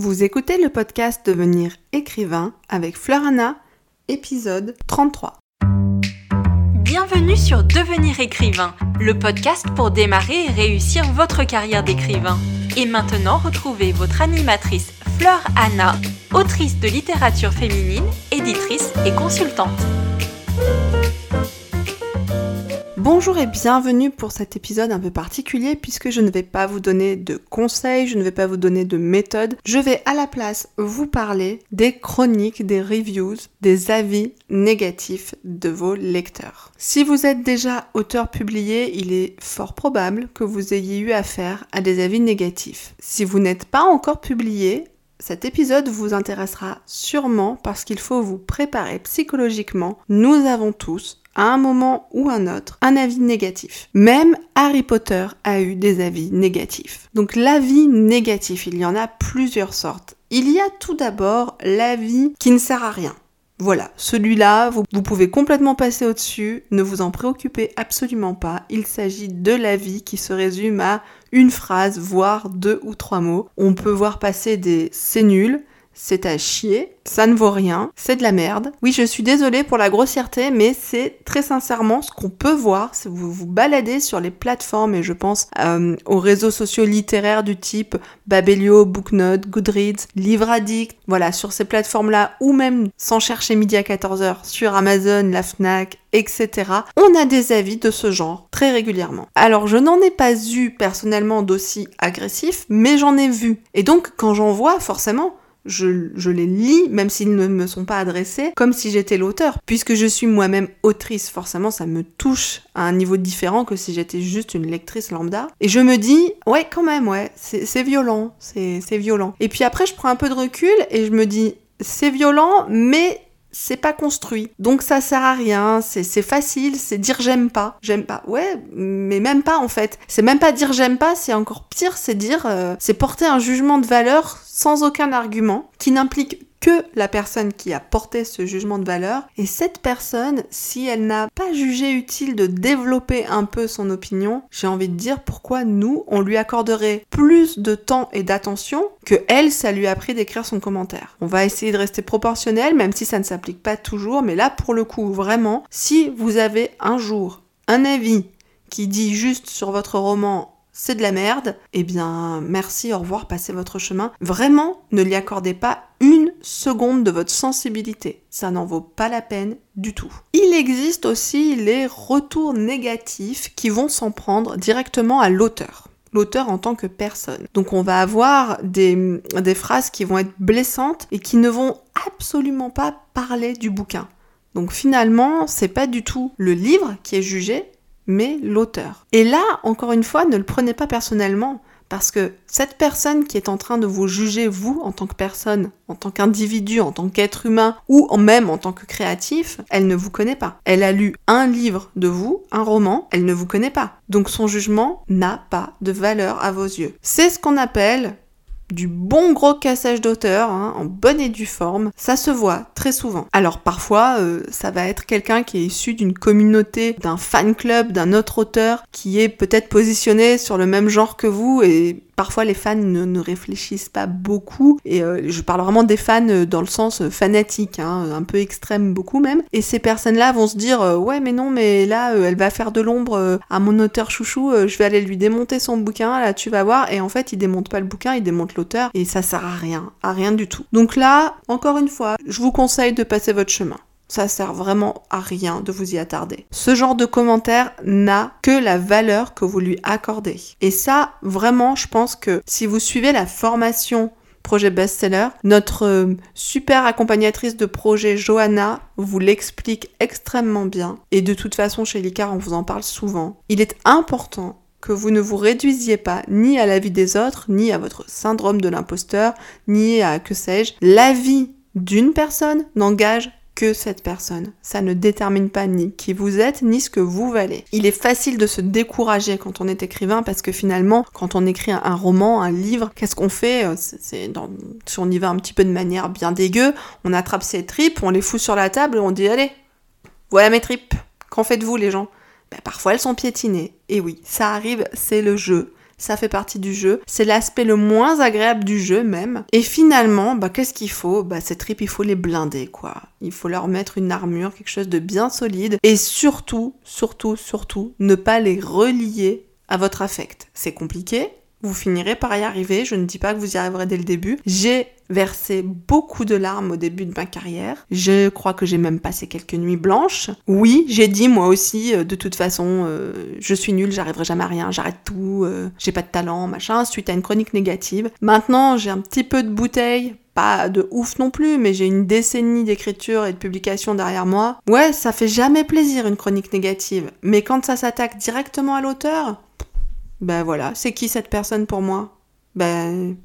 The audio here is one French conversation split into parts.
Vous écoutez le podcast Devenir écrivain avec Fleurana, épisode 33. Bienvenue sur Devenir écrivain, le podcast pour démarrer et réussir votre carrière d'écrivain. Et maintenant, retrouvez votre animatrice Fleur Anna, autrice de littérature féminine, éditrice et consultante. Bonjour et bienvenue pour cet épisode un peu particulier puisque je ne vais pas vous donner de conseils, je ne vais pas vous donner de méthodes, je vais à la place vous parler des chroniques, des reviews, des avis négatifs de vos lecteurs. Si vous êtes déjà auteur publié, il est fort probable que vous ayez eu affaire à des avis négatifs. Si vous n'êtes pas encore publié, cet épisode vous intéressera sûrement parce qu'il faut vous préparer psychologiquement. Nous avons tous à un moment ou un autre, un avis négatif. Même Harry Potter a eu des avis négatifs. Donc l'avis négatif, il y en a plusieurs sortes. Il y a tout d'abord l'avis qui ne sert à rien. Voilà, celui-là, vous, vous, pouvez complètement passer au-dessus, ne vous en préoccupez absolument pas. Il s'agit de l'avis qui se résume à une phrase, voire deux ou trois mots. On peut voir passer des c'est nul, c'est à chier, ça ne vaut rien, c'est de la merde. Oui, je suis désolée pour la grossièreté, mais c'est très sincèrement ce qu'on peut voir si vous vous baladez sur les plateformes, et je pense euh, aux réseaux sociaux littéraires du type Babelio, Booknote, Goodreads, Livre Addict, voilà, sur ces plateformes-là, ou même sans chercher midi à 14h, sur Amazon, la FNAC, etc. On a des avis de ce genre très régulièrement. Alors je n'en ai pas eu personnellement d'aussi agressif, mais j'en ai vu. Et donc quand j'en vois, forcément, je, les lis, même s'ils ne me sont pas adressés, comme si j'étais l'auteur. Puisque je suis moi-même autrice, forcément, ça me touche à un niveau différent que si j'étais juste une lectrice lambda. Et je me dis, ouais, quand même, ouais, c'est violent, c'est violent. Et puis après, je prends un peu de recul et je me dis, c'est violent, mais c'est pas construit. Donc ça sert à rien, c'est facile, c'est dire j'aime pas. J'aime pas. Ouais, mais même pas en fait. C'est même pas dire j'aime pas, c'est encore pire, c'est dire euh, c'est porter un jugement de valeur sans aucun argument qui n'implique que la personne qui a porté ce jugement de valeur. Et cette personne, si elle n'a pas jugé utile de développer un peu son opinion, j'ai envie de dire pourquoi nous, on lui accorderait plus de temps et d'attention que elle, ça lui a pris d'écrire son commentaire. On va essayer de rester proportionnel, même si ça ne s'applique pas toujours, mais là, pour le coup, vraiment, si vous avez un jour un avis qui dit juste sur votre roman c'est de la merde, eh bien merci, au revoir, passez votre chemin. Vraiment, ne lui accordez pas une seconde de votre sensibilité. Ça n'en vaut pas la peine du tout. Il existe aussi les retours négatifs qui vont s'en prendre directement à l'auteur l'auteur en tant que personne. Donc on va avoir des, des, phrases qui vont être blessantes et qui ne vont absolument pas parler du bouquin. Donc finalement, c'est pas du tout le livre qui est jugé, mais l'auteur. Et là, encore une fois, ne le prenez pas personnellement, parce que cette personne qui est en train de vous juger, vous, en tant que personne, en tant qu'individu, en tant qu'être humain, ou même en tant que créatif, elle ne vous connaît pas. Elle a lu un livre de vous, un roman, elle ne vous connaît pas. Donc son jugement n'a pas de valeur à vos yeux. C'est ce qu'on appelle du bon gros cassage d'auteur, hein, en bonne et due forme, ça se voit très souvent. Alors parfois, euh, ça va être quelqu'un qui est issu d'une communauté, d'un fan club, d'un autre auteur, qui est peut-être positionné sur le même genre que vous et parfois les fans ne, réfléchissent pas beaucoup et euh, je parle vraiment des fans euh, dans le sens euh, fanatique, hein, un peu extrême beaucoup même. Et ces personnes-là vont se dire ouais mais non mais là elle va faire de l'ombre à mon auteur chouchou, je vais aller lui démonter son bouquin, là tu vas voir. Et en fait il démonte pas le bouquin, il démonte l'auteur et ça sert à rien, à rien du tout. Donc là, encore une fois, je vous conseille de passer votre chemin. Ça sert vraiment à rien de vous y attarder. Ce genre de commentaire n'a que la valeur que vous lui accordez. Et ça, vraiment, je pense que si vous suivez la formation projet best-seller, notre euh, super accompagnatrice de projet Johanna vous l'explique extrêmement bien. Et de toute façon, chez Licar, on vous en parle souvent. Il est important que vous ne vous réduisiez pas ni à la vie des autres, ni à votre syndrome de l'imposteur, ni à que sais-je. La vie d'une personne n'engage cette personne. Ça ne détermine pas ni qui vous êtes, ni ce que vous valez. Il est facile de se décourager quand on est écrivain parce que finalement, quand on écrit un roman, un livre, qu'est-ce qu'on fait euh, C'est si on y va un petit peu de manière bien dégueu, on attrape ses tripes, on les fout sur la table et on dit allez, voilà mes tripes. Qu'en faites-vous les gens? Ben, Parfois elles sont piétinées. Et oui, ça arrive, c'est le jeu ça fait partie du jeu, c'est l'aspect le moins agréable du jeu même. Et finalement, bah, qu'est-ce qu'il faut? Bah, ces tripes, il faut les blinder, quoi. Il faut leur mettre une armure, quelque chose de bien solide. Et surtout, surtout, surtout, ne pas les relier à votre affect. C'est compliqué, vous finirez par y arriver, je ne dis pas que vous y arriverez dès le début. J'ai versé beaucoup de larmes au début de ma carrière. Je crois que j'ai même passé quelques nuits blanches. Oui, j'ai dit moi aussi, euh, de toute façon, euh, je suis nulle, j'arriverai jamais à rien, j'arrête tout, euh, j'ai pas de talent, machin, suite à une chronique négative. Maintenant, j'ai un petit peu de bouteille, pas de ouf non plus, mais j'ai une décennie d'écriture et de publication derrière moi. Ouais, ça fait jamais plaisir une chronique négative, mais quand ça s'attaque directement à l'auteur, ben voilà, c'est qui cette personne pour moi? Ben,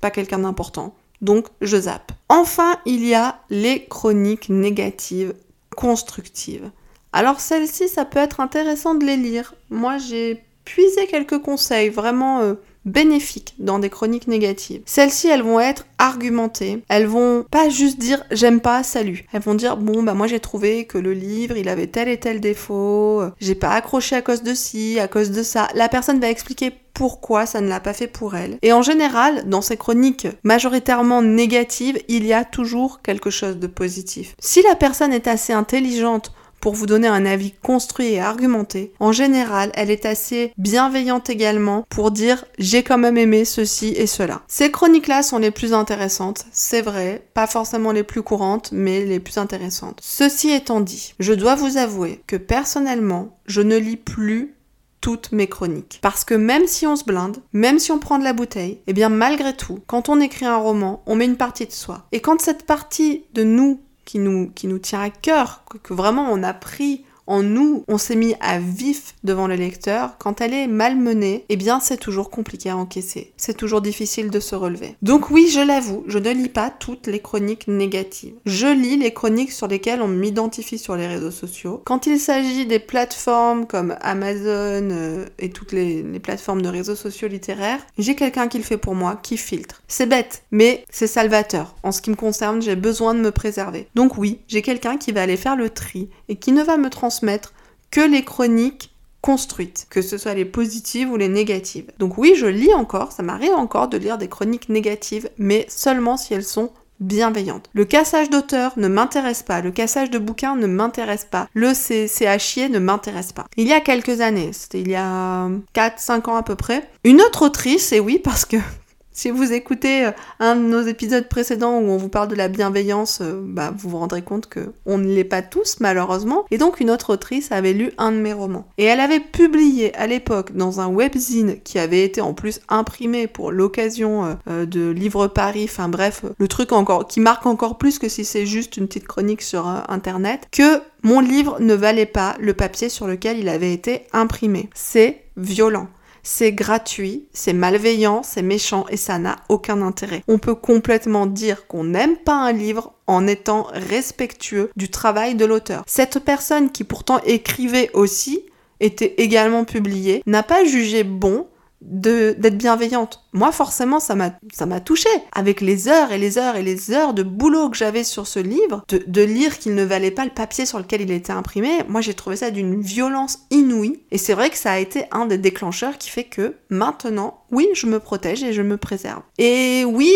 pas quelqu'un d'important. Donc, je zappe. Enfin, il y a les chroniques négatives constructives. Alors, celles-ci, ça peut être intéressant de les lire. Moi, j'ai puisé quelques conseils vraiment euh, bénéfiques dans des chroniques négatives. Celles-ci, elles vont être argumentées. Elles vont pas juste dire j'aime pas, salut. Elles vont dire bon bah moi j'ai trouvé que le livre il avait tel et tel défaut, j'ai pas accroché à cause de ci, à cause de ça. La personne va expliquer pourquoi ça ne l'a pas fait pour elle. Et en général, dans ces chroniques majoritairement négatives, il y a toujours quelque chose de positif. Si la personne est assez intelligente pour vous donner un avis construit et argumenté. En général, elle est assez bienveillante également pour dire j'ai quand même aimé ceci et cela. Ces chroniques-là sont les plus intéressantes, c'est vrai, pas forcément les plus courantes, mais les plus intéressantes. Ceci étant dit, je dois vous avouer que personnellement, je ne lis plus toutes mes chroniques. Parce que même si on se blinde, même si on prend de la bouteille, eh bien malgré tout, quand on écrit un roman, on met une partie de soi. Et quand cette partie de nous qui nous, qui nous tient à cœur, que vraiment on a pris en nous, on s'est mis à vif devant le lecteur, quand elle est malmenée, eh bien c'est toujours compliqué à encaisser. C'est toujours difficile de se relever. Donc oui, je l'avoue, je ne lis pas toutes les chroniques négatives. Je lis les chroniques sur lesquelles on m'identifie sur les réseaux sociaux. Quand il s'agit des plateformes comme Amazon euh, et toutes les, les plateformes de réseaux sociaux littéraires, j'ai quelqu'un qui le fait pour moi, qui filtre. C'est bête, mais c'est salvateur. En ce qui me concerne, j'ai besoin de me préserver. Donc oui, j'ai quelqu'un qui va aller faire le tri et qui ne va me transmettre que les chroniques construites, que ce soit les positives ou les négatives. Donc oui, je lis encore, ça m'arrive encore de lire des chroniques négatives, mais seulement si elles sont bienveillantes. Le cassage d'auteur ne m'intéresse pas, le cassage de bouquins ne m'intéresse pas, le c'est à chier ne m'intéresse pas. Il y a quelques années, c'était il y a 4-5 ans à peu près, une autre autrice, et oui parce que si vous écoutez euh, un de nos épisodes précédents où on vous parle de la bienveillance, euh, bah, vous vous rendrez compte que on ne l'est pas tous malheureusement. Et donc une autre autrice avait lu un de mes romans. Et elle avait publié à l'époque dans un webzine qui avait été en plus imprimé pour l'occasion euh, de Livre Paris, enfin bref, le truc encore qui marque encore plus que si c'est juste une petite chronique sur internet, que mon livre ne valait pas le papier sur lequel il avait été imprimé. C'est violent c'est gratuit, c'est malveillant, c'est méchant et ça n'a aucun intérêt. On peut complètement dire qu'on n'aime pas un livre en étant respectueux du travail de l'auteur. Cette personne qui pourtant écrivait aussi était également publiée, n'a pas jugé bon d'être bienveillante. Moi, forcément, ça m'a, ça m'a touché. Avec les heures et les heures et les heures de boulot que j'avais sur ce livre, de, de lire qu'il ne valait pas le papier sur lequel il était imprimé, moi, j'ai trouvé ça d'une violence inouïe. Et c'est vrai que ça a été un des déclencheurs qui fait que maintenant, oui, je me protège et je me préserve. Et oui,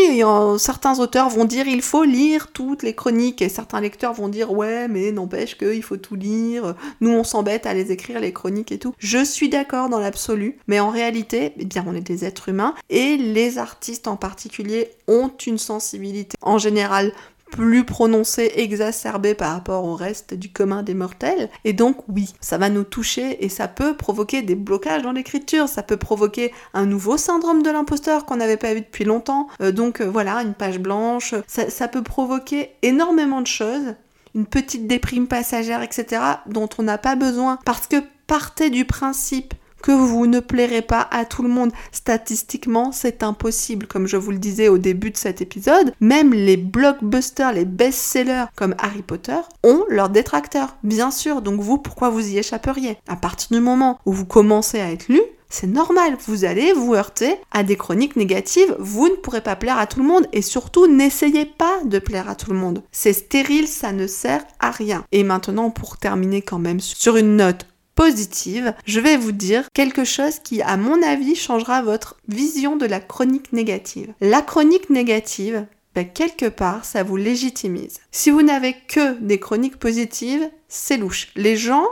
certains auteurs vont dire il faut lire toutes les chroniques et certains lecteurs vont dire ouais, mais n'empêche qu'il faut tout lire. Nous, on s'embête à les écrire les chroniques et tout. Je suis d'accord dans l'absolu, mais en réalité, eh bien, on est des êtres humains et les artistes en particulier ont une sensibilité en général plus prononcée, exacerbée par rapport au reste du commun des mortels. Et donc oui, ça va nous toucher et ça peut provoquer des blocages dans l'écriture, ça peut provoquer un nouveau syndrome de l'imposteur qu'on n'avait pas vu depuis longtemps. Euh, donc euh, voilà, une page blanche, ça peut provoquer énormément de choses, une petite déprime passagère, etc., dont on n'a pas besoin parce que partez du principe que vous ne plairez pas à tout le monde. Statistiquement, c'est impossible. Comme je vous le disais au début de cet épisode, même les blockbusters, les best-sellers comme Harry Potter ont leurs détracteurs. Bien sûr, donc vous, pourquoi vous y échapperiez? À partir du moment où vous commencez à être lu, c'est normal, vous allez vous heurter à des chroniques négatives, vous ne pourrez pas plaire à tout le monde et surtout n'essayez pas de plaire à tout le monde. C'est stérile, ça ne sert à rien. Et maintenant pour terminer quand même sur une note je vais vous dire quelque chose qui, à mon avis, changera votre vision de la chronique négative. La chronique négative, ben, quelque part, ça vous légitimise. Si vous n'avez que des chroniques positives, c'est louche. Les gens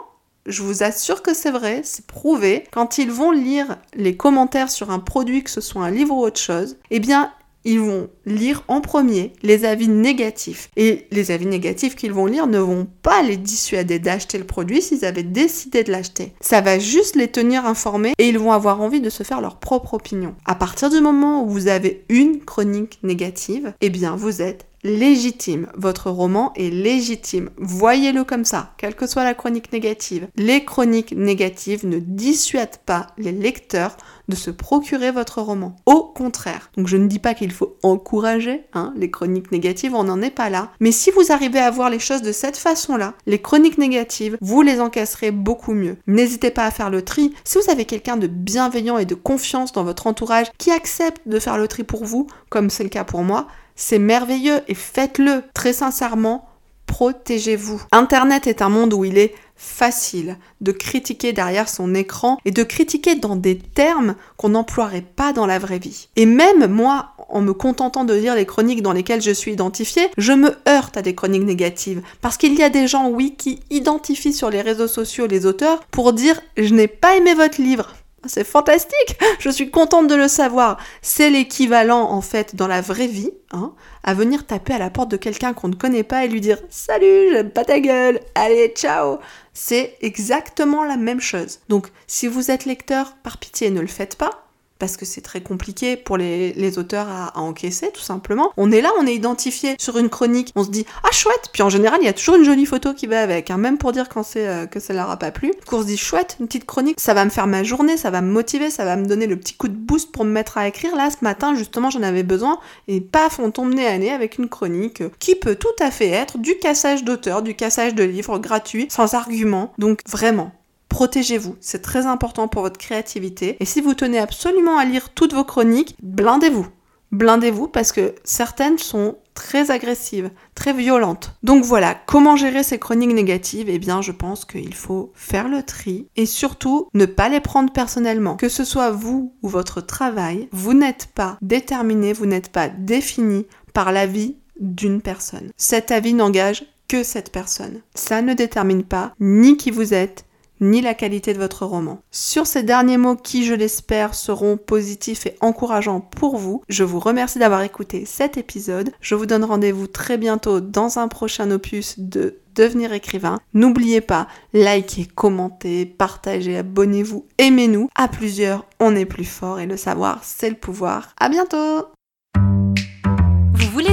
je vous assure que c'est vrai, c'est prouvé. Quand ils vont lire les commentaires sur un produit, que ce soit un livre ou autre chose, eh bien, ils vont lire en premier les avis négatifs. Et les avis négatifs qu'ils vont lire ne vont pas les dissuader d'acheter le produit s'ils avaient décidé de l'acheter. Ça va juste les tenir informés et ils vont avoir envie de se faire leur propre opinion. À partir du moment où vous avez une chronique négative, eh bien vous êtes légitime. Votre roman est légitime. Voyez-le comme ça, quelle que soit la chronique négative. Les chroniques négatives ne dissuadent pas les lecteurs de se procurer votre roman. Au contraire. Donc je ne dis pas qu'il faut encourager hein, les chroniques négatives, on n'en est pas là. Mais si vous arrivez à voir les choses de cette façon-là, les chroniques négatives, vous les encaisserez beaucoup mieux. N'hésitez pas à faire le tri. Si vous avez quelqu'un de bienveillant et de confiance dans votre entourage qui accepte de faire le tri pour vous, comme c'est le cas pour moi, c'est merveilleux et faites-le très sincèrement. Protégez-vous. Internet est un monde où il est facile de critiquer derrière son écran et de critiquer dans des termes qu'on n'emploierait pas dans la vraie vie. Et même moi, en me contentant de lire les chroniques dans lesquelles je suis identifiée, je me heurte à des chroniques négatives. Parce qu'il y a des gens, oui, qui identifient sur les réseaux sociaux les auteurs pour dire je n'ai pas aimé votre livre. C'est fantastique, je suis contente de le savoir. C'est l'équivalent en fait dans la vraie vie, hein, à venir taper à la porte de quelqu'un qu'on ne connaît pas et lui dire Salut, j'aime pas ta gueule, allez, ciao. C'est exactement la même chose. Donc si vous êtes lecteur, par pitié, ne le faites pas parce que c'est très compliqué pour les, auteurs à, encaisser, tout simplement. On est là, on est identifié sur une chronique, on se dit ah chouette, puis en général il y a toujours une jolie photo qui va avec, hein, même pour dire quand c'est euh, que ça leur a pas plu. Qu'on se dit chouette, une petite chronique, ça va me faire ma journée, ça va me motiver, ça va me donner le petit coup de boost pour me mettre à écrire. Là ce matin justement j'en avais besoin et paf on tombe nez à nez avec une chronique qui peut tout à fait être du cassage d'auteur, du cassage de livres gratuit, sans argument. Donc vraiment, Protégez-vous, c'est très important pour votre créativité. Et si vous tenez absolument à lire toutes vos chroniques, blindez-vous. Blindez-vous parce que certaines sont très agressives, très violentes. Donc voilà, comment gérer ces chroniques négatives? Eh bien, je pense qu'il faut faire le tri et surtout ne pas les prendre personnellement. Que ce soit vous ou votre travail, vous n'êtes pas déterminé, vous n'êtes pas défini par l'avis d'une personne. Cet avis n'engage que cette personne. Ça ne détermine pas ni qui vous êtes, ni la qualité de votre roman. Sur ces derniers mots qui, je l'espère, seront positifs et encourageants pour vous, je vous remercie d'avoir écouté cet épisode. Je vous donne rendez-vous très bientôt dans un prochain opus de Devenir écrivain. N'oubliez pas, likez, commentez, partagez, abonnez-vous, aimez-nous. À plusieurs, on est plus fort et le savoir, c'est le pouvoir. À bientôt!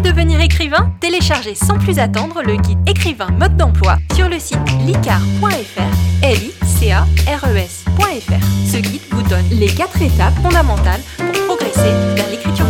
Devenir écrivain Téléchargez sans plus attendre le guide écrivain mode d'emploi sur le site licar.fr, l i c a e. Ce guide vous donne les quatre étapes fondamentales pour progresser vers l'écriture